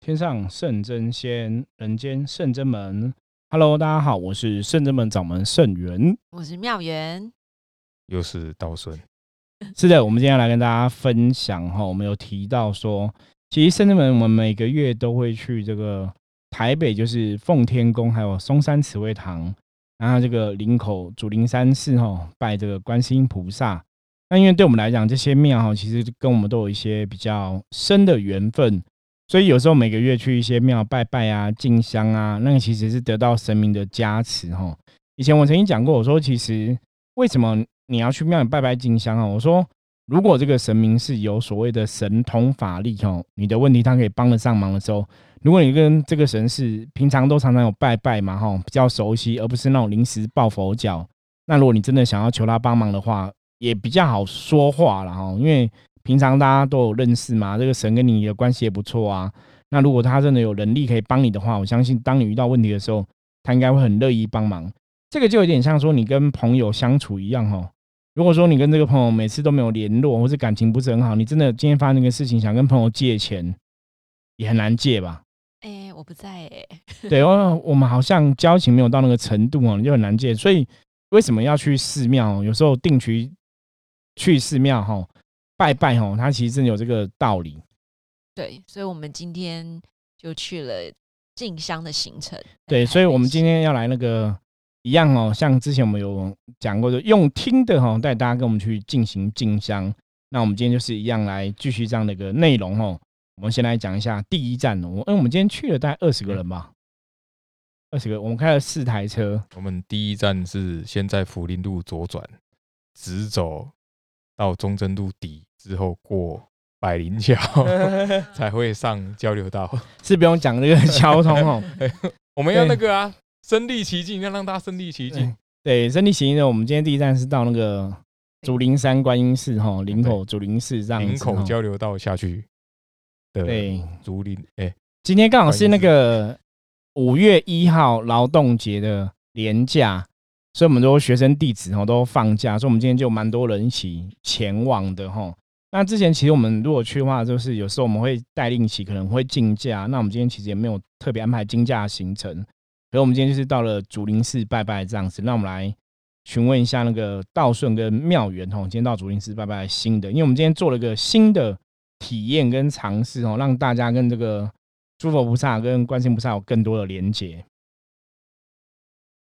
天上圣真仙，人间圣真门。Hello，大家好，我是圣真门掌门圣元，我是妙元，又是道顺。是的，我们今天来跟大家分享哈，我们有提到说，其实圣真门我们每个月都会去这个台北，就是奉天宫，还有松山慈惠堂，然后这个林口祖灵山寺哈，拜这个观世音菩萨。那因为对我们来讲，这些庙哈，其实跟我们都有一些比较深的缘分。所以有时候每个月去一些庙拜拜啊、进香啊，那个其实是得到神明的加持哈。以前我曾经讲过，我说其实为什么你要去庙里拜拜进香啊？我说如果这个神明是有所谓的神通法力哈，你的问题他可以帮得上忙的时候，如果你跟这个神是平常都常常有拜拜嘛哈，比较熟悉，而不是那种临时抱佛脚，那如果你真的想要求他帮忙的话，也比较好说话了哈，因为。平常大家都有认识嘛，这个神跟你的关系也不错啊。那如果他真的有能力可以帮你的话，我相信当你遇到问题的时候，他应该会很乐意帮忙。这个就有点像说你跟朋友相处一样哦。如果说你跟这个朋友每次都没有联络，或者感情不是很好，你真的今天发生那个事情想跟朋友借钱，也很难借吧？哎，我不在哎。对哦，我们好像交情没有到那个程度哦，你就很难借。所以为什么要去寺庙？有时候定期去寺庙哈。拜拜哦，他其实真的有这个道理。对，所以我们今天就去了进香的行程。对，所以我们今天要来那个一样哦，像之前我们有讲过的，用听的哈，带大家跟我们去进行进香。那我们今天就是一样来继续这样的一个内容哦。我们先来讲一下第一站，我因为我们今天去了大概二十个人吧，二十个，我们开了四台车。我们第一站是先在福林路左转，直走到中正路底。之后过百灵桥 才会上交流道，是不用讲那个交通哦。我们要那个啊，身临其境，要让大家身临其境。对，身临其境呢，我们今天第一站是到那个竹林山观音寺哈，林口竹林寺这样林口交流道下去。对，竹林哎，今天刚好是那个五月一号劳动节的年假。所以，我们都学生弟子哈都放假，所以我们今天就蛮多人一起前往的哈。那之前其实我们如果去的话，就是有时候我们会带令旗，可能会竞价。那我们今天其实也没有特别安排竞价行程，所以我们今天就是到了竹林寺拜拜这样子。那我们来询问一下那个道顺跟妙缘哈，今天到竹林寺拜拜新的，因为我们今天做了个新的体验跟尝试哦，让大家跟这个诸佛菩萨跟观世音菩萨有更多的连接。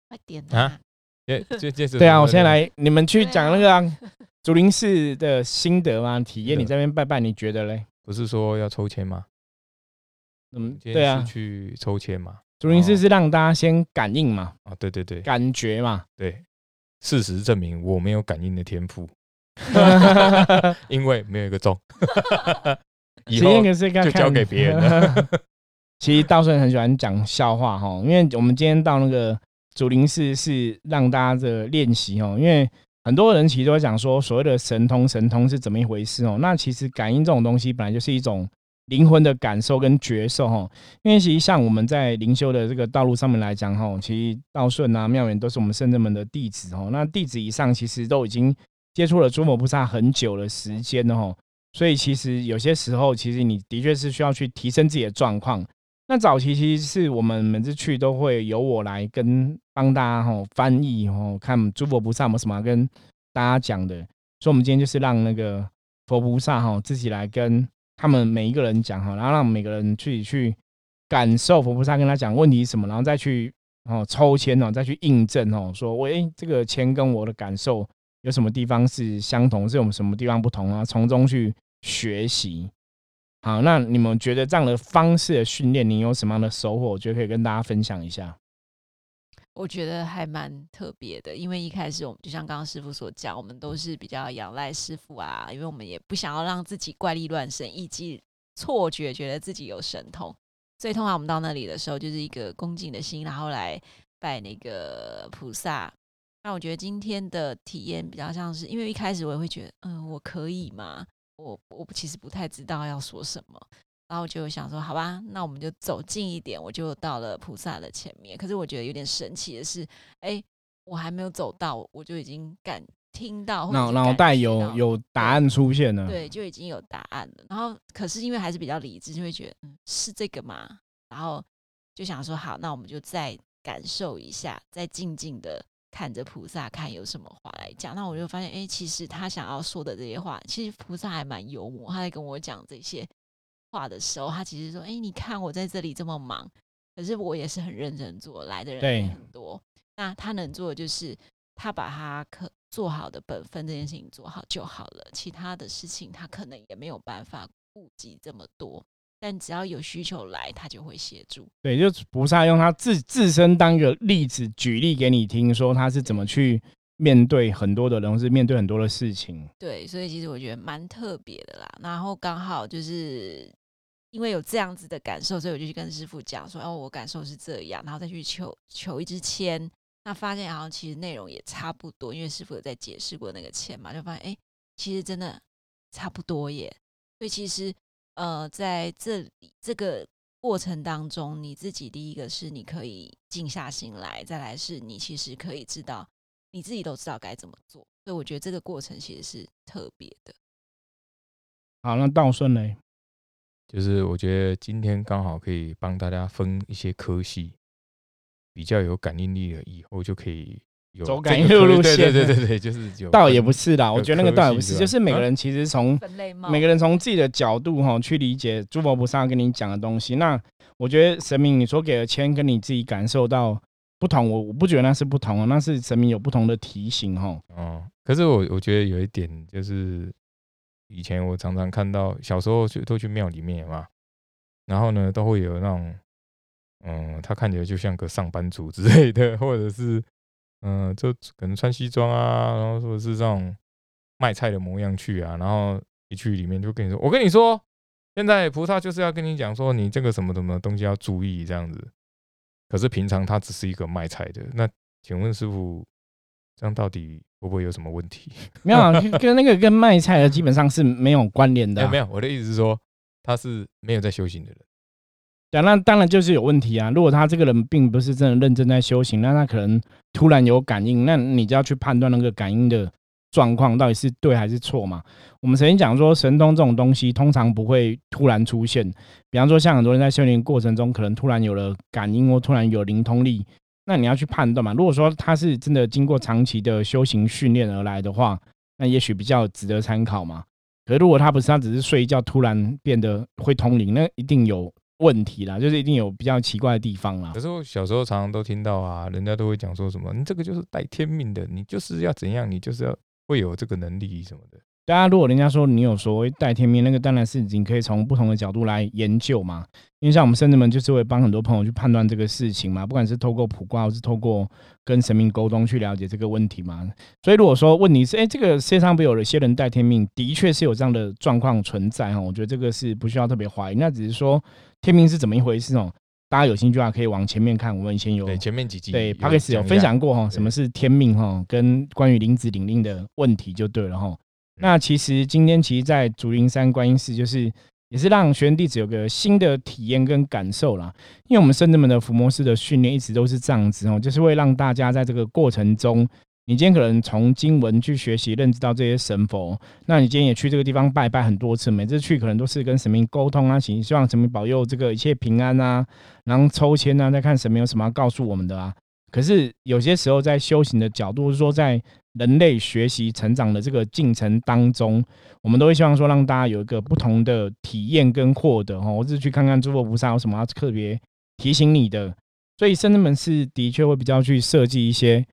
快点啊！对啊，我先来，你们去讲那个竹林寺的心得吗？体验你这边拜拜，你觉得嘞？不是说要抽签吗？嗯，对啊，去抽签嘛。竹林寺是让大家先感应嘛？啊，对对对，感觉嘛。对，事实证明我没有感应的天赋，因为没有一个中。以后就交给别人了。其实道顺很喜欢讲笑话哈，因为我们今天到那个。竹林寺是让大家的练习哦，因为很多人其实都会讲说，所谓的神通，神通是怎么一回事哦？那其实感应这种东西本来就是一种灵魂的感受跟觉受哈。因为其实像我们在灵修的这个道路上面来讲哈，其实道顺啊、妙远都是我们圣人们的弟子哦。那弟子以上其实都已经接触了诸佛菩萨很久的时间了哈，所以其实有些时候，其实你的确是需要去提升自己的状况。那早期其实是我们每次去都会由我来跟帮大家哈翻译哦，看诸佛菩萨有什么跟大家讲的，所以我们今天就是让那个佛菩萨哈自己来跟他们每一个人讲哈，然后让每个人自己去感受佛菩萨跟他讲问题什么，然后再去哦抽签哦，再去印证哦，说我哎这个签跟我的感受有什么地方是相同，是我们什么地方不同啊，从中去学习。好，那你们觉得这样的方式的训练，你有什么样的收获？我觉得可以跟大家分享一下。我觉得还蛮特别的，因为一开始我们就像刚刚师傅所讲，我们都是比较仰赖师傅啊，因为我们也不想要让自己怪力乱神，以及错觉觉得自己有神通。所以通常我们到那里的时候，就是一个恭敬的心，然后来拜那个菩萨。那我觉得今天的体验比较像是，因为一开始我也会觉得，嗯，我可以吗？我我其实不太知道要说什么，然后就想说，好吧，那我们就走近一点，我就到了菩萨的前面。可是我觉得有点神奇的是，哎，我还没有走到，我就已经感听到，脑脑袋有有答案出现了。对，就已经有答案了。然后，可是因为还是比较理智，就会觉得，嗯，是这个嘛？然后就想说，好，那我们就再感受一下，再静静的看着菩萨，看有什么话来讲。那我就发现，哎，其实他想要说的这些话，其实菩萨还蛮幽默。他在跟我讲这些话的时候，他其实说，哎，你看我在这里这么忙，可是我也是很认真做，来的人也很多。那他能做的就是，他把他可做好的本分这件事情做好就好了，其他的事情他可能也没有办法顾及这么多。但只要有需求来，他就会协助。对，就是菩萨用他自自身当一个例子举例给你听，说他是怎么去面对很多的人，或是面对很多的事情。对，所以其实我觉得蛮特别的啦。然后刚好就是因为有这样子的感受，所以我就去跟师傅讲说，哦，我感受是这样，然后再去求求一支签。那发现好像其实内容也差不多，因为师傅有在解释过那个签嘛，就发现哎，其实真的差不多耶。所以其实呃，在这里这个过程当中，你自己第一个是你可以静下心来，再来是你其实可以知道你自己都知道该怎么做。所以我觉得这个过程其实是特别的。好，那道顺呢，就是我觉得今天刚好可以帮大家分一些科系，比较有感应力的，以后就可以有走感应路线对对对对，就是有倒也不是啦，我觉得那个科倒也不是，就是每个啊人其实从每个人从自己的角度哈去理解诸佛菩萨跟你讲的东西。那我觉得神明你所给的签跟你自己感受到不同，我我不觉得那是不同哦，那是神明有不同的提醒哈。哦，可是我我觉得有一点就是，以前我常常看到小时候去都去庙里面嘛，然后呢都会有那种，嗯，他看起来就像个上班族之类的，或者是嗯，就可能穿西装啊，然后或者是这种卖菜的模样去啊，然后一去里面就跟你说，我跟你说，现在菩萨就是要跟你讲说，你这个什么什么东西要注意这样子。可是平常他只是一个卖菜的，那请问师傅，这样到底会不会有什么问题？没有啊，跟那个跟卖菜的基本上是没有关联的、没有，我的意思是说，他是没有在修行的人。对，那当然就是有问题啊。如果他这个人并不是真的认真在修行，那他可能突然有感应，那你就要去判断那个感应的状况到底是对还是错嘛。我们曾经讲说，神通这种东西通常不会突然出现。比方说，像很多人在修行过程中，可能突然有了感应或突然有灵通力，那你要去判断嘛。如果说他是真的经过长期的修行训练而来的话，那也许比较值得参考嘛。可如果他不是，他只是睡一觉突然变得会通灵，那一定有问题啦，就是一定有比较奇怪的地方啦可。是我小时候常常都听到啊，人家都会讲说什么，你这个就是带天命的，你就是要怎样，你就是要会有这个能力什么的。大家如果人家说你有所谓带天命，那个当然是你可以从不同的角度来研究嘛。因为像我们圣子们就是会帮很多朋友去判断这个事情嘛，不管是透过卜卦，或是透过跟神明沟通去了解这个问题嘛。所以如果说问题是，哎、这个世界上不有一些人带天命，的确是有这样的状况存在哈。我觉得这个是不需要特别怀疑，那只是说天命是怎么一回事哦。大家有兴趣的话，可以往前面看，我们以前有对，前面几集对 p a 有 c k e s 有讲一下分享过哈，什么是天命哈，跟关于灵子领令的问题就对了哈。那其实今天其实，在竹林山观音寺，就是也是让学员弟子有个新的体验跟感受啦。因为我们圣人们的伏魔师的训练一直都是这样子哦，就是会让大家在这个过程中，你今天可能从经文去学习认知到这些神佛，那你今天也去这个地方拜拜很多次，每次去可能都是跟神明沟通啊，请希望神明保佑这个一切平安啊，然后抽签啊，再看神明有什么要告诉我们的啊。可是有些时候在修行的角度，说在人类学习成长的这个进程当中，我们都会希望说让大家有一个不同的体验跟获得哈，或是去看看诸佛菩萨有什么要特别提醒你的。所以圣人们是的确会比较去设计一些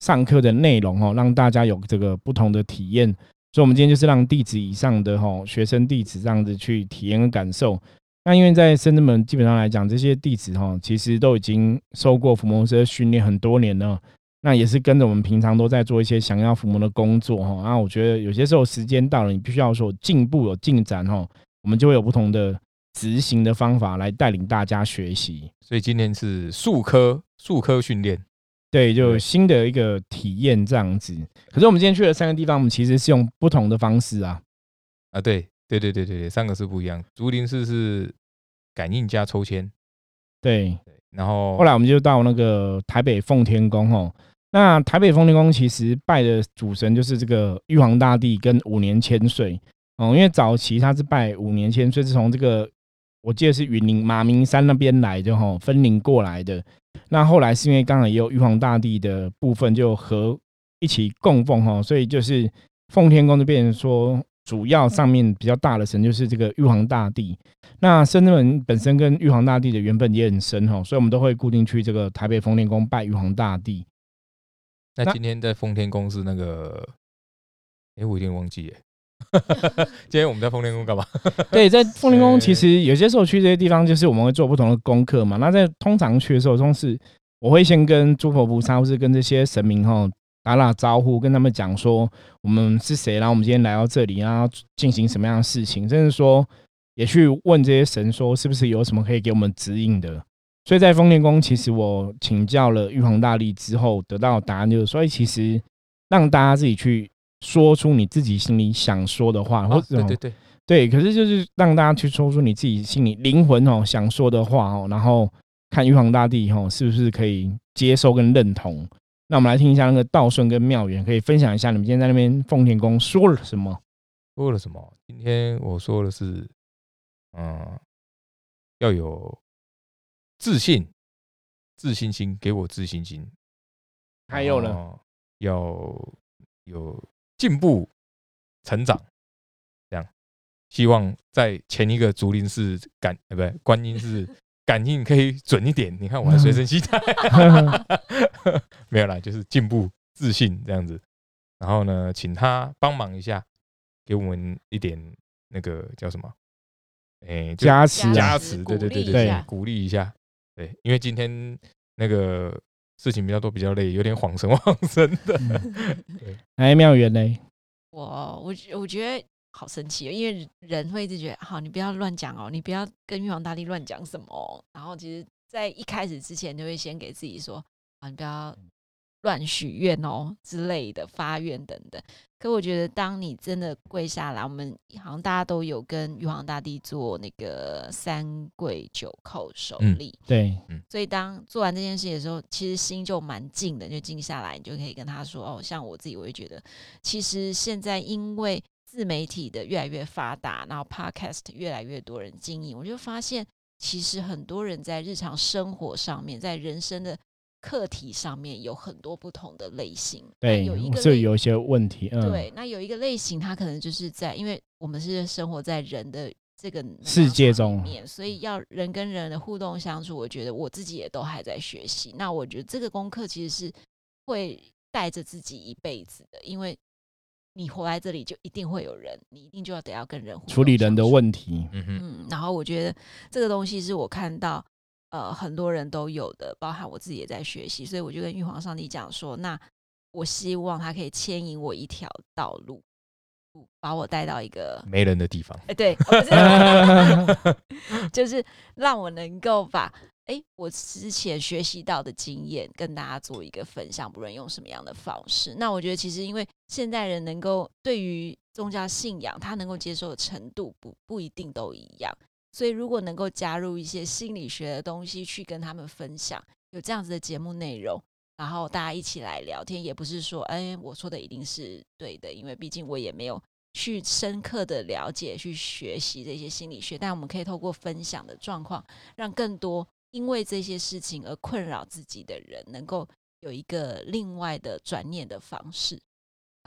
上课的内容哦，让大家有这个不同的体验。所以，我们今天就是让弟子以上的哈学生弟子这样子去体验跟感受。那因为在深圳门基本上来讲，这些弟子哈其实都已经受过伏魔师训练很多年了，那也是跟着我们平常都在做一些降妖伏魔的工作哈。那我觉得有些时候时间到了，你必须要说进步有进展哈，我们就会有不同的执行的方法来带领大家学习。所以今天是术科术科训练，对，就新的一个体验这样子。可是我们今天去了三个地方，我们其实是用不同的方式啊。啊，对对对对对对，三个是不一样。竹林寺是感应加抽签，对，然后后来我们就到那个台北奉天宫哦，那台北奉天宫其实拜的主神就是这个玉皇大帝跟五年千岁哦，因为早期他是拜五年千岁，是从这个我记得是云林马明山那边来的哈，分灵过来的。那后来是因为刚好也有玉皇大帝的部分就和一起供奉哈，所以就是奉天宫就变成说。主要上面比较大的神就是这个玉皇大帝，那深圳门本身跟玉皇大帝的缘分也很深哈，所以我们都会固定去这个台北奉天宫拜玉皇大帝。那今天在奉天宫是那个，哎，我有点忘记耶。今天我们在丰天宫干嘛？对，在丰天宫 其实有些时候去这些地方，就是我们会做不同的功课嘛。那在通常去的时候，都是我会先跟诸佛菩萨或是跟这些神明哈。打打招呼，跟他们讲说我们是谁，然后我们今天来到这里，然后进行什么样的事情，甚至说也去问这些神说是不是有什么可以给我们指引的。所以在丰田宫，其实我请教了玉皇大帝之后，得到答案就是，所以其实让大家自己去说出你自己心里想说的话，或者对对对对，可是就是让大家去说出你自己心里灵魂哦想说的话哦，然后看玉皇大帝哦是不是可以接受跟认同。那我们来听一下那个道顺跟妙元，可以分享一下你们今天在那边奉天宫说了什么？说了什么？今天我说的是，嗯，要有自信，自信心，给我自信心。还有呢，要有进步、成长，这样。希望在前一个竹林寺感，呃，不对，观音寺。感应可以准一点，你看我还随身携带，没有啦，就是进步、自信这样子。然后呢，请他帮忙一下，给我们一点那个叫什么？哎，加持，加持，对对对对对，鼓励一下。对，因为今天那个事情比较多，比较累，有点恍神恍神的。对，哎，妙缘呢？我我我觉得。好神奇哦，因为人会一直觉得，好，你不要乱讲哦，你不要跟玉皇大帝乱讲什么。然后，其实，在一开始之前，就会先给自己说，啊，你不要乱许愿哦之类的，发愿等等。可我觉得，当你真的跪下来，我们好像大家都有跟玉皇大帝做那个三跪九叩首礼，对，所以当做完这件事的时候，其实心就蛮静的，就静下来，你就可以跟他说，哦，像我自己，我会觉得，其实现在因为。自媒体的越来越发达，然后 Podcast 越来越多人经营，我就发现其实很多人在日常生活上面，在人生的课题上面有很多不同的类型。对，有一个这有一些问题。嗯，对，那有一个类型，它可能就是在，因为我们是生活在人的这个世界中面，所以要人跟人的互动相处，我觉得我自己也都还在学习。那我觉得这个功课其实是会带着自己一辈子的，因为。你活在这里就一定会有人，你一定就要得要跟人处理人的问题。嗯嗯，然后我觉得这个东西是我看到呃很多人都有的，包含我自己也在学习，所以我就跟玉皇上帝讲说，那我希望他可以牵引我一条道路，把我带到一个没人的地方。哎，对，就是让我能够把。哎，我之前学习到的经验跟大家做一个分享，不论用什么样的方式。那我觉得其实因为现代人能够对于宗教信仰，他能够接受的程度不不一定都一样，所以如果能够加入一些心理学的东西去跟他们分享，有这样子的节目内容，然后大家一起来聊天，也不是说哎我说的一定是对的，因为毕竟我也没有去深刻的了解去学习这些心理学，但我们可以透过分享的状况，让更多。因为这些事情而困扰自己的人，能够有一个另外的转念的方式。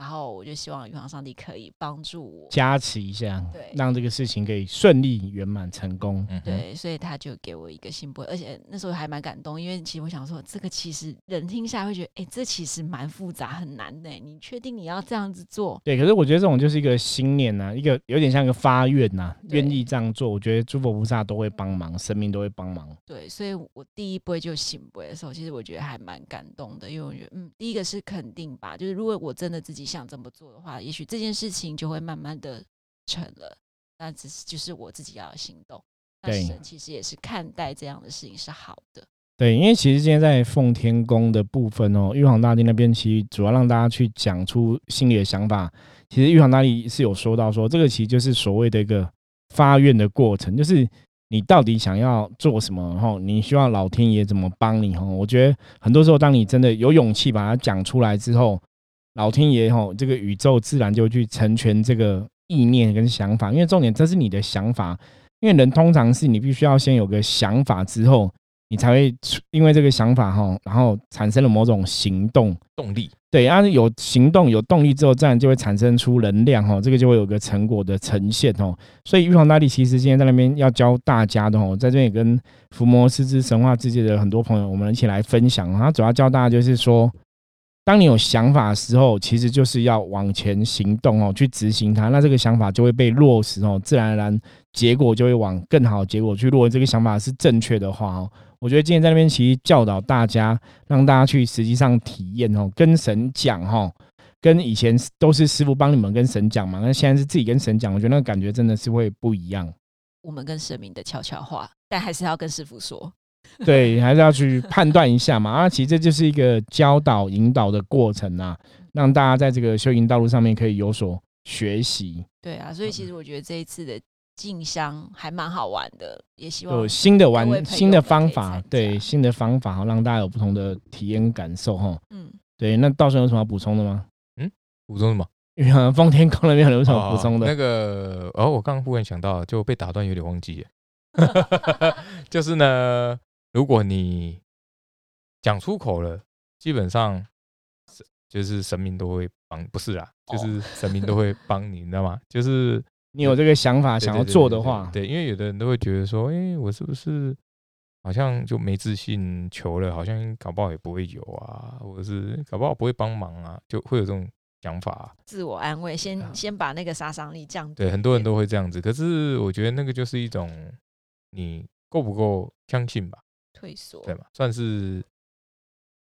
然后我就希望玉皇上帝可以帮助我加持一下，对，让这个事情可以顺利圆满成功。对，所以他就给我一个信波，而且那时候还蛮感动，因为其实我想说，这个其实人听下来会觉得，哎，这其实蛮复杂、很难的。你确定你要这样子做？对，可是我觉得这种就是一个心念呐，一个有点像一个发愿呐，愿意这样做。我觉得诸佛菩萨都会帮忙，生命都会帮忙。对，所以我第一波就信波的时候，其实我觉得还蛮感动的，因为我觉得，嗯，第一个是肯定吧，就是如果我真的自己。想怎么做的话，也许这件事情就会慢慢的成了。那只是就是我自己要行动。那神其实也是看待这样的事情是好的。对，因为其实今天在奉天宫的部分哦，玉皇大帝那边其实主要让大家去讲出心里的想法。其实玉皇大帝是有说到说，这个其实就是所谓的一个发愿的过程，就是你到底想要做什么？然后，你需要老天爷怎么帮你？哈，我觉得很多时候，当你真的有勇气把它讲出来之后，老天爷哈，这个宇宙自然就去成全这个意念跟想法。因为重点，这是你的想法。因为人通常是你必须要先有个想法之后。你才会因为这个想法哈，然后产生了某种行动动力。对，然后有行动有动力之后，自然就会产生出能量哈，这个就会有个成果的呈现哦。所以玉皇大帝其实今天在那边要教大家的哦，在这边也跟伏魔师之神话世界的很多朋友，我们一起来分享。他主要教大家就是说，当你有想法的时候，其实就是要往前行动哦，去执行它，那这个想法就会被落实哦，自然而然结果就会往更好的结果去。落这个想法是正确的话哦。我觉得今天在那边其实教导大家，让大家去实际上体验哦，跟神讲哈，跟以前都是师傅帮你们跟神讲嘛，那现在是自己跟神讲，我觉得那个感觉真的是会不一样。我们跟神明的悄悄话，但还是要跟师傅说，对，还是要去判断一下嘛。啊，其实这就是一个教导引导的过程啊，让大家在这个修行道路上面可以有所学习。对啊，所以其实我觉得这一次的。静香还蛮好玩的，也希望有新的玩新的方法，对新的方法，让大家有不同的体验感受哈。嗯，对，那到时候有什么要补充的吗？嗯，补充什么？奉天空那边有什么补充的？那个哦，我刚刚忽然想到，就被打断，有点忘记。就是呢，如果你讲出口了，基本上就是神明都会帮，不是啦，就是 神明都会帮你，你知道吗？就是。你有这个想法想要做的话，对，因为有的人都会觉得说，哎，我是不是好像就没自信，求了好像搞不好也不会有啊，或者是搞不好不会帮忙啊，就会有这种想法，自我安慰，先先把那个杀伤力降低。对，很多人都会这样子，可是我觉得那个就是一种你够不够相信吧，退缩，对吧？算是，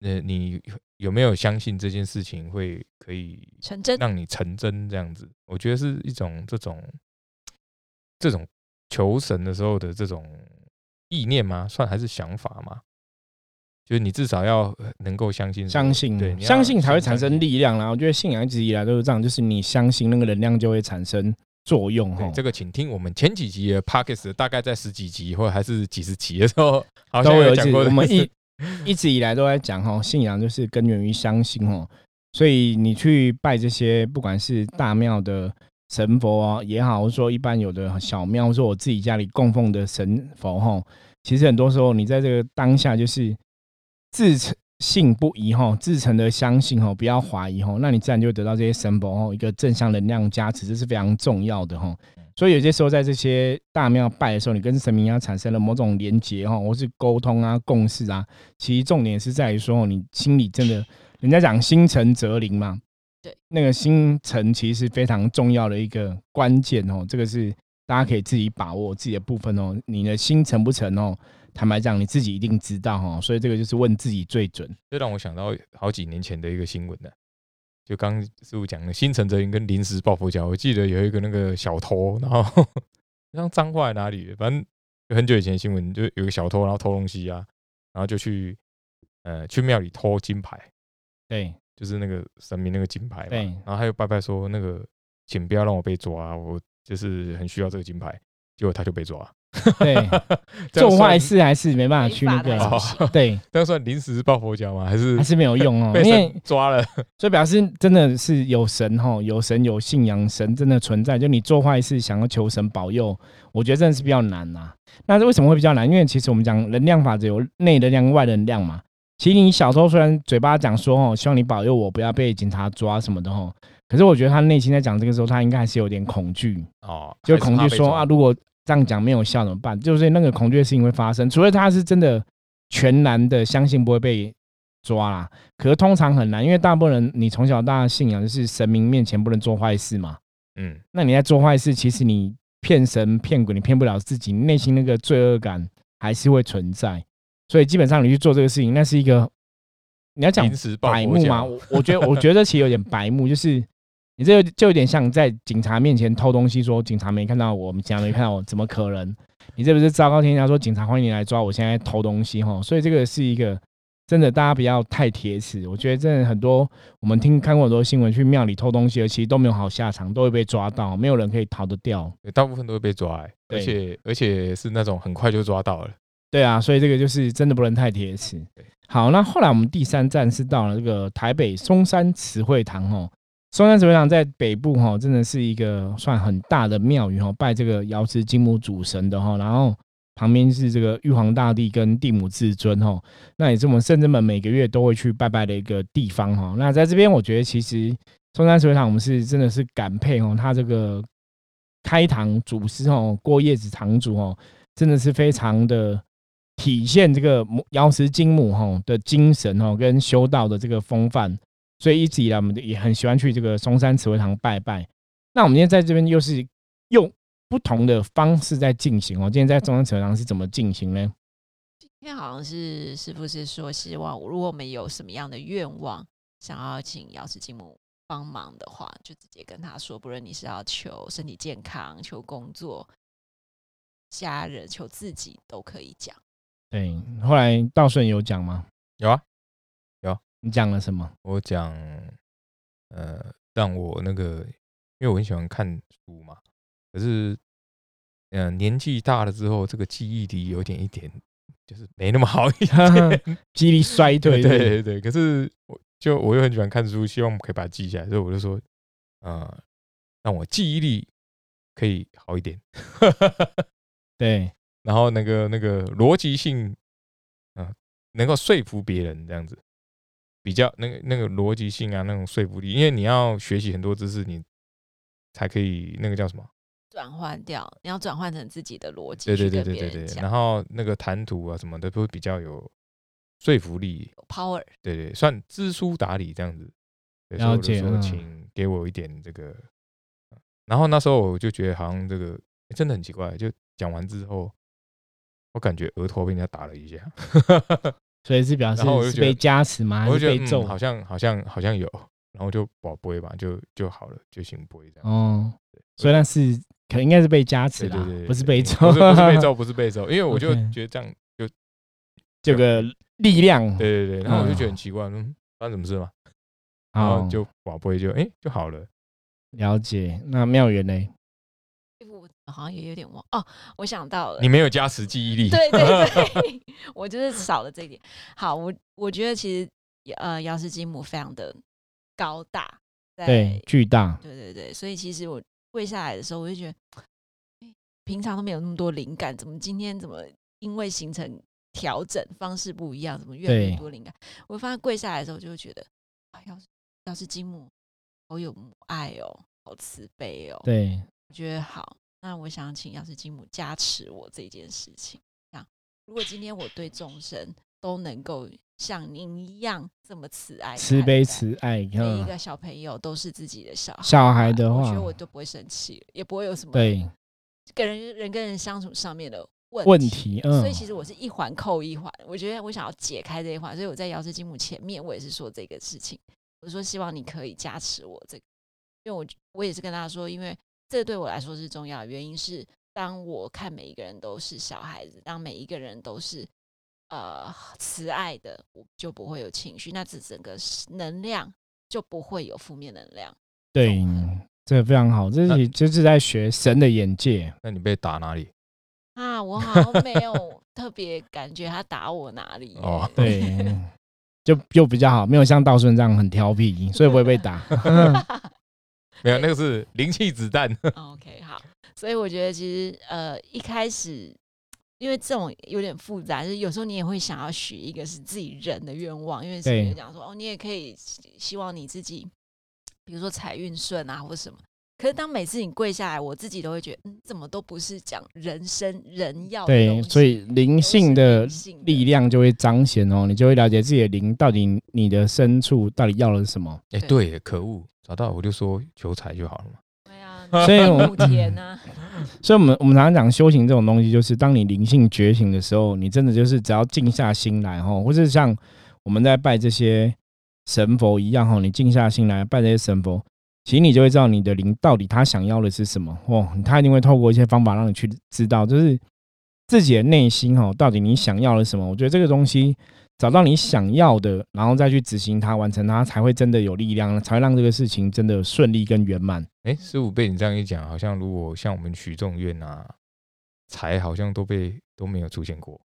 呃，你有没有相信这件事情会？可以成真，让你成真这样子，我觉得是一种这种这种求神的时候的这种意念吗？算还是想法吗？就是你至少要能够相信，相信对，相信才会产生力量啦。我觉得信仰一直以来都是这样，就是你相信那个能量就会产生作用。哈，这个请听我们前几集的 p o c k e t 大概在十几集或还是几十集的时候，都有讲过。我们一 一直以来都在讲哈，信仰就是根源于相信哦。所以你去拜这些，不管是大庙的神佛也好，或者说一般有的小庙，或说我自己家里供奉的神佛哈，其实很多时候你在这个当下就是自诚信不疑哈，自诚的相信哈，不要怀疑哈，那你自然就会得到这些神佛哈一个正向能量加持，这是非常重要的哈。所以有些时候在这些大庙拜的时候，你跟神明啊产生了某种连结哈，或是沟通啊、共识啊，其实重点是在于说你心里真的。人家讲心诚则灵嘛，对，那个心诚其实是非常重要的一个关键哦，这个是大家可以自己把握自己的部分哦。你的心诚不诚哦，坦白讲你自己一定知道哈，所以这个就是问自己最准。这让我想到好几年前的一个新闻呢，就刚师傅讲的心诚则灵跟临时抱佛脚，我记得有一个那个小偷，然后 像脏话在哪里，反正很久以前新闻就有个小偷，然后偷东西啊，然后就去呃去庙里偷金牌。对，就是那个神明那个金牌嘛，对，然后还有拜拜说那个，请不要让我被抓，我就是很需要这个金牌，结果他就被抓。对，做坏事还是没办法去那个，对，这样算临时抱佛脚吗？还是还是没有用哦？因为抓了，所以表示真的是有神哈，有神有信仰，神真的存在。就你做坏事想要求神保佑，我觉得真的是比较难呐。那为什么会比较难？因为其实我们讲能量法则有内能量、外能量嘛。其实你小时候虽然嘴巴讲说哦，希望你保佑我不要被警察抓什么的哦，可是我觉得他内心在讲这个时候，他应该还是有点恐惧哦，就恐惧说啊，如果这样讲没有效怎么办？就是那个恐惧的事情会发生，除非他是真的全然的相信不会被抓啦。可是通常很难，因为大部分人你从小到大信仰就是神明面前不能做坏事嘛。嗯，那你在做坏事，其实你骗神骗鬼，你骗不了自己，内心那个罪恶感还是会存在。所以基本上你去做这个事情，那是一个你要讲白目吗？我我觉得我觉得其实有点白目，就是你这就有点像在警察面前偷东西，说警察没看到我们，警察没看到我，怎么可能？你这不是昭告天下说警察欢迎你来抓我，现在偷东西哈？所以这个是一个真的大家不要太铁齿。我觉得真的很多，我们听看过很多新闻，去庙里偷东西的，其实都没有好下场，都会被抓到，没有人可以逃得掉。对大部分都会被抓、欸，而且而且是那种很快就抓到了。对啊，所以这个就是真的不能太铁齿对。好，那后来我们第三站是到了这个台北松山慈惠堂哦。松山慈惠堂在北部哈，真的是一个算很大的庙宇哈，拜这个瑶池金母主神的哈。然后旁边是这个玉皇大帝跟地母至尊哈，那也是我们圣真们每个月都会去拜拜的一个地方哈。那在这边，我觉得其实松山慈惠堂我们是真的是感佩哦，他这个开堂祖师哦，郭叶子堂主哦，真的是非常的。体现这个瑶池金母哈的精神哦，跟修道的这个风范，所以一直以来我们也很喜欢去这个松山慈惠堂拜拜。那我们今天在这边又是用不同的方式在进行哦。今天在中山慈惠堂是怎么进行呢？今天好像是师傅是说，希望如果我们有什么样的愿望，想要请药师金母帮忙的话，就直接跟他说，不论你是要求身体健康、求工作、家人、求自己，都可以讲。对，后来道顺有讲吗？有啊，你讲了什么？我讲，呃，让我那个，因为我很喜欢看书嘛，可是，呃，年纪大了之后，这个记忆力有点一点，就是没那么好一点。记忆力衰退，对对对，可是我就我又很喜欢看书，希望可以把它记下来，所以我就说，呃，让我记忆力可以好一点，对然后那个那个逻辑性，嗯、能够说服别人这样子，比较那个那个逻辑性啊，那种说服力，因为你要学习很多知识，你才可以那个叫什么？转换掉，你要转换成自己的逻辑对对对对对对，然后那个谈吐啊什么的都会比较有说服力，有 power。对对，算知书达理这样子。对，所以我就说了解嗯请给我一点这个，然后那时候我就觉得好像这个、诶真的很奇怪，就讲完之后，我感觉额头被人家打了一下，所以是表示然后我就是觉得被加持吗？还我就觉得、是被咒嗯、？好像好像好像有，然后就保杯吧，就就好了，就行杯这样。哦，所以那是可能应该是被加持啦对对对，，不是对被咒，不是不是被咒，不是被咒，因为我就 OK 觉得这样就这个力量。对对对，然后我就觉得嗯很奇怪，嗯，发生什么事嘛？然好后，就保杯就哎、就好了。了解。那妙缘呢？我好像也有点忘哦，我想到了，你没有加持记忆力，对对对，我就是少了这一点。好，我我觉得其实呃，姚氏金母非常的高大，对，巨大。对对对，所以其实我跪下来的时候，我就觉得，诶平常都没有那么多灵感，怎么今天怎么因为行程调整方式不一样，怎么越来越多灵感？我发现跪下来的时候，就会觉得，啊，要是要是金母好有母爱哦，好慈悲哦，对，我觉得好。那我想请药师金母加持我这件事情。这样，如果今天我对众生都能够像您一样这么慈爱、慈悲慈爱。每一嗯，个小朋友都是自己的小孩，小孩的话我觉得我都不会生气，也不会有什么对跟人人跟人相处上面的问问题，嗯所以，其实我是一环扣一环，我觉得我想要解开这一环，所以我在瑶池金母前面，我也是说这个事情，我说希望你可以加持我这个，因为我我也是跟他说，因为这对我来说是重要的原因是，当我看每一个人都是小孩子，当每一个人都是呃慈爱的，我就不会有情绪，那这整个能量就不会有负面能量。对，这个非常好，这是就是在学神的眼界。那你被打哪里？啊，我好像没有特别感觉他打我哪里、哦对，就就比较好，没有像道顺这样很调皮，所以不会被打。没有，那个是灵气子弹。OK，好，所以我觉得其实呃一开始，因为这种有点复杂，就是有时候你也会想要许一个是自己人的愿望，因为是对有讲说哦，你也可以希希望你自己，比如说财运顺啊或什么。可是当每次你跪下来，我自己都会觉得，嗯，怎么都不是讲人生人要的对，所以灵性的力量就会彰显哦，你就会了解自己的灵到底你的深处到底要的是什么。哎，对对，可恶，找到我就说求财就好了嘛。对啊，所以 所以，我们我们常常讲修行这种东西，就是当你灵性觉醒的时候，你真的就是只要静下心来哈，或是像我们在拜这些神佛一样哈，你静下心来拜这些神佛，其实你就会知道你的灵到底他想要的是什么哦，他一定会透过一些方法让你去知道，就是自己的内心哦，到底你想要的什么。我觉得这个东西找到你想要的，然后再去执行它，完成它，才会真的有力量，才会让这个事情真的顺利跟圆满。哎，师傅被你这样一讲，好像如果像我们许众愿啊，财好像都被都没有出现过。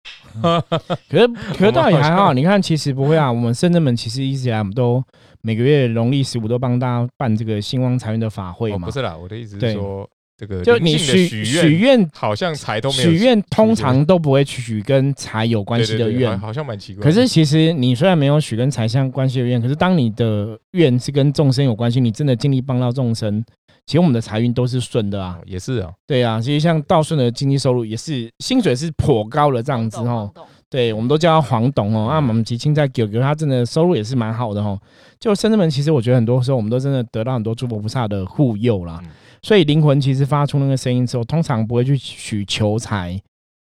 可是 可是倒也还好，你看其实不会啊。我们深圳门其实一直以来我们都每个月农历十五都帮大家办这个兴旺财运的法会嘛。不是啦，我的意思是对说，这个就你许许许愿好像财都没有许愿通常都不会许跟财有关系的愿好，像蛮奇怪可。是其实你虽然没有许跟财相关系的愿，可是当你的愿是跟众生有关系，你真的尽力帮到众生，其实我们的财运都是顺的啊哦。也是啊，对啊，其实像道顺的经济收入也是薪水是颇高的这样子哦。懂，对，我们都叫他黄董哦。那我们吉庆在九九，他真的收入也是蛮好的哦。就深圳门，其实我觉得很多时候我们都真的得到很多诸佛菩萨的护佑啦。嗯所以灵魂其实发出那个声音之后，通常不会去许求财，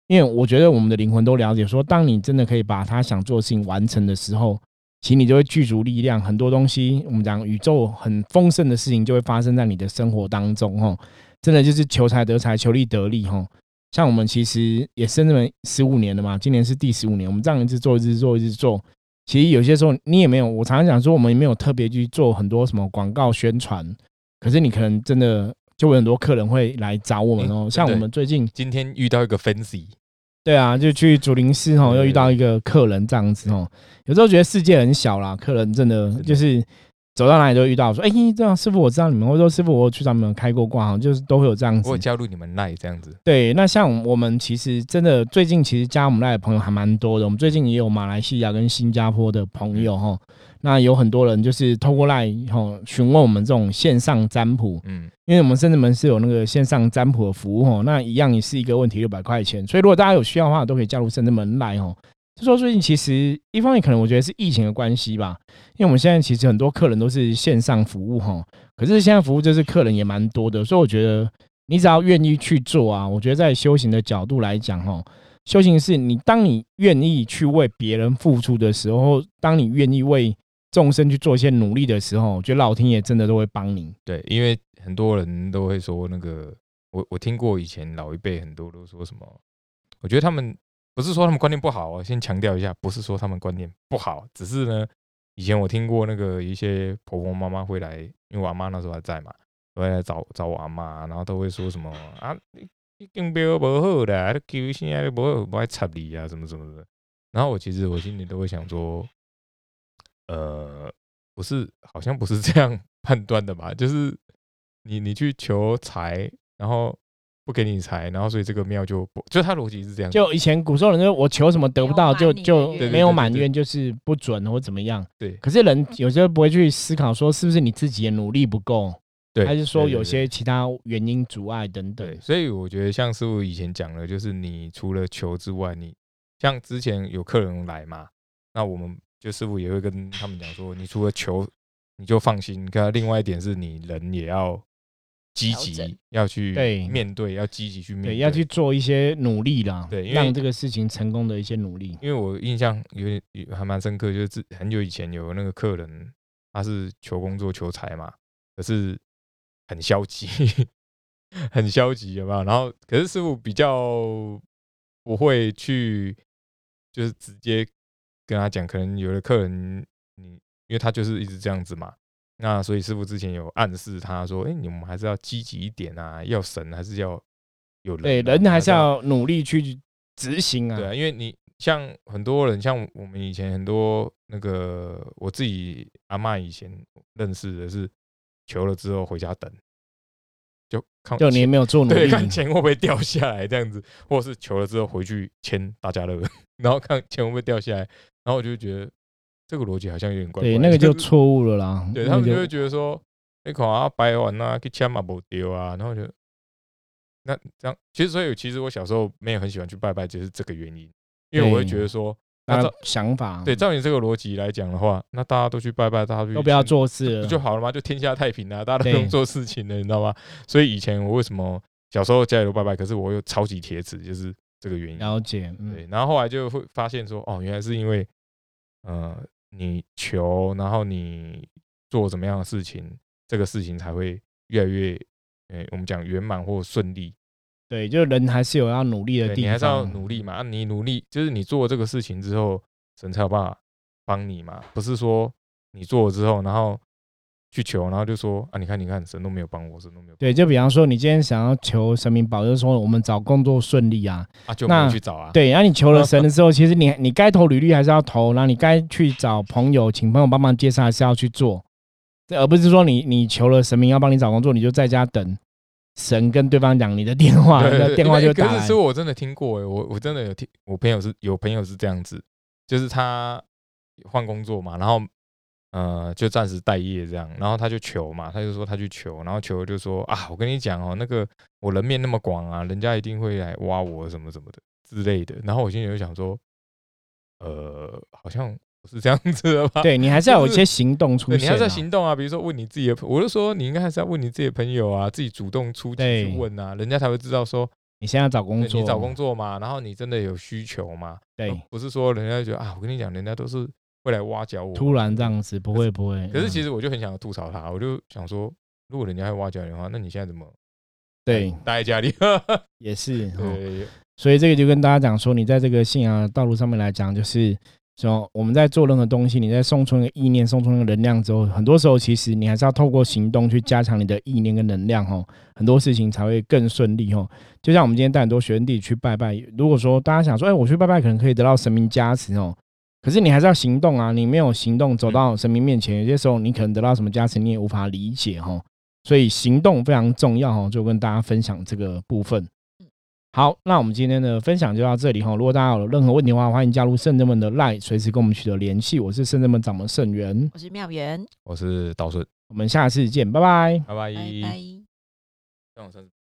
因为我觉得我们的灵魂都了解说，当你真的可以把他想做的事情完成的时候，其实你就会具足力量，很多东西我们讲宇宙很丰盛的事情就会发生在你的生活当中哦。真的就是求财得财，求利得利哈。像我们其实也深圳门十五年了嘛，今年是第十五年，我们这样一直做，一直做，一直做。其实有些时候你也没有，我常常讲说，我们也没有特别去做很多什么广告宣传，可是你可能真的就有很多客人会来找我们哦。嗯像我们最近，今天遇到一个 fancy，对啊，就去竹林寺哦，又遇到一个客人这样子哦。有时候觉得世界很小啦，客人真的的就是走到哪里都遇到，说：“哎、这样师傅我知道你们，或者说师傅我去找你们开过挂，就是都会有这样子我。加入你们赖这样子，对，那像我们其实真的最近其实加我们来的朋友还蛮多的，我们最近也有马来西亚跟新加坡的朋友哈，那有很多人就是透过来吼询问我们这种线上占卜，嗯，因为我们深圳门是有那个线上占卜的服务哦，那一样也是一个问题六百块钱，所以如果大家有需要的话，都可以加入深圳门来哦。就说最近其实一方面可能我觉得是疫情的关系吧，因为我们现在其实很多客人都是线上服务哈，可是现在服务就是客人也蛮多的，所以我觉得你只要愿意去做啊，我觉得在修行的角度来讲哈，修行是你当你愿意去为别人付出的时候，当你愿意为众生去做一些努力的时候，我觉得老天爷真的都会帮你。对，因为很多人都会说那个，我我听过以前老一辈很多都说什么，我觉得他们不是说他们观念不好我，先强调一下，不是说他们观念不好，只是呢，以前我听过那个一些婆婆妈妈会来，因为我阿妈那时候还在嘛，会来找找我阿妈，然后都会说什么啊，你你经标不好的，你求现在不会，不爱插你啊，什么什么的。然后我其实我心里都会想说，呃，不是，好像不是这样 判断的吧？就是你你去求财，然后不给你财，然后所以这个庙就不，就他逻辑是这样。就以前古时候人就我求什么得不到，就没有满你的就没有满愿，就是不准或怎么样。对可是人有时候不会去思考说，是不是你自己的努力不够，对，还是说有些其他原因阻碍等对，等。所以我觉得像师傅以前讲的，就是你除了求之外，你像之前有客人来嘛，那我们就师傅也会跟他们讲说，你除了求，你就放心。看，另外一点是你人也要积极，要去面对，要积极去面对，要去做一些努力啦，对让这个事情成功的一些努力。因为我印象有点还蛮深刻，就是很久以前有那个客人，他是求工作求财嘛，可是很消极，很消极，有没有？然后可是师傅比较不会去，就是直接跟他讲，可能有的客人你因为他就是一直这样子嘛。那所以师傅之前有暗示他说：“哎、你们还是要积极一点啊，要神还是要有人啊、对，人还是要努力去执行啊。对啊，因为你像很多人，像我们以前很多那个我自己阿嬷以前认识的是求了之后回家等，就看就你没有做努对力，看钱会不会掉下来这样子，或者是求了之后回去签大家乐，然后看钱会不会掉下来，然后我就觉得这个逻辑好像有点怪怪对，那个就是错误了啦。那个对他们就会觉得说，你看啊，白完啊，去签嘛不丢啊，然后就那这样，其实所以其实我小时候没有很喜欢去拜拜，就是这个原因，因为我会觉得说，那想法，对照你这个逻辑来讲的话，那大家都去拜拜，大家去都不要做事了，不就好了吗？就天下太平啊，大家都不用做事情了，你知道吗？所以以前我为什么小时候家里都拜拜，可是我又超级铁齿，就是这个原因。了解，嗯，对，然后后来就会发现说，哦，原来是因为，呃，你求，然后你做怎么样的事情，这个事情才会越来越，呃，我们讲圆满或顺利。对，就人还是有要努力的地方，你还是要努力嘛。啊，你努力就是你做这个事情之后，神才有办法帮你嘛，不是说你做了之后，然后去求，然后就说啊，你看你看，神都没有帮我，神都没有对，就比方说你今天想要求神明保佑，说我们找工作顺利啊，啊，就没那去找啊。对，然后你求了神的时候，其实你 你该投履历还是要投，然后你该去找朋友，请朋友帮忙介绍还是要去做，对，而不是说你你求了神明要帮你找工作，你就在家等神跟对方讲你的电话，对对对那电话就打来。可是说我真的听过哎，我我真的有听，我朋友是有朋友是这样子，就是他换工作嘛，然后呃就暂时待业这样，然后他就求嘛，他就说他去求，然后求就说啊，我跟你讲哦，那个我人面那么广啊，人家一定会来挖我什么什么的之类的，然后我心里就想说，呃，好像不是这样子的吧？对你还是要有一些行动出对，现、啊，你要在行动啊，比如说问你自己的朋，我就说你应该还是要问你自己的朋友啊，自己主动出击去问啊，人家才会知道说你现在找工作，你找工作嘛，然后你真的有需求嘛，对，不是说人家觉得啊，我跟你讲，人家都是会来挖角我，突然这。样子不会不会，可是其实实我就很想要吐槽他，我就想说，如果人家会挖角你的话，那你现在怎么对待在家里？也是，哦对，所以这个就跟大家讲说，你在这个信仰的道路上面来讲，就是说我们在做任何东西，你在送出那个意念、送出那个能量之后，很多时候其实你还是要透过行动去加强你的意念跟能量哦，很多事情才会更顺利哦。就像我们今天带很多学生弟去拜拜，如果说大家想说，哎，我去拜拜可能可以得到神明加持哦，可是你还是要行动啊，你没有行动走到神明面前，有些时候你可能得到什么加持，你也无法理解哈。所以行动非常重要哈，就跟大家分享这个部分。好，那我们今天的分享就到这里哈。如果大家有任何问题的话，欢迎加入圣人们的 Line，随时跟我们取得联系。我是圣人们掌门圣元，我是妙元，我是道顺，我们下次见，拜拜。拜拜。拜拜。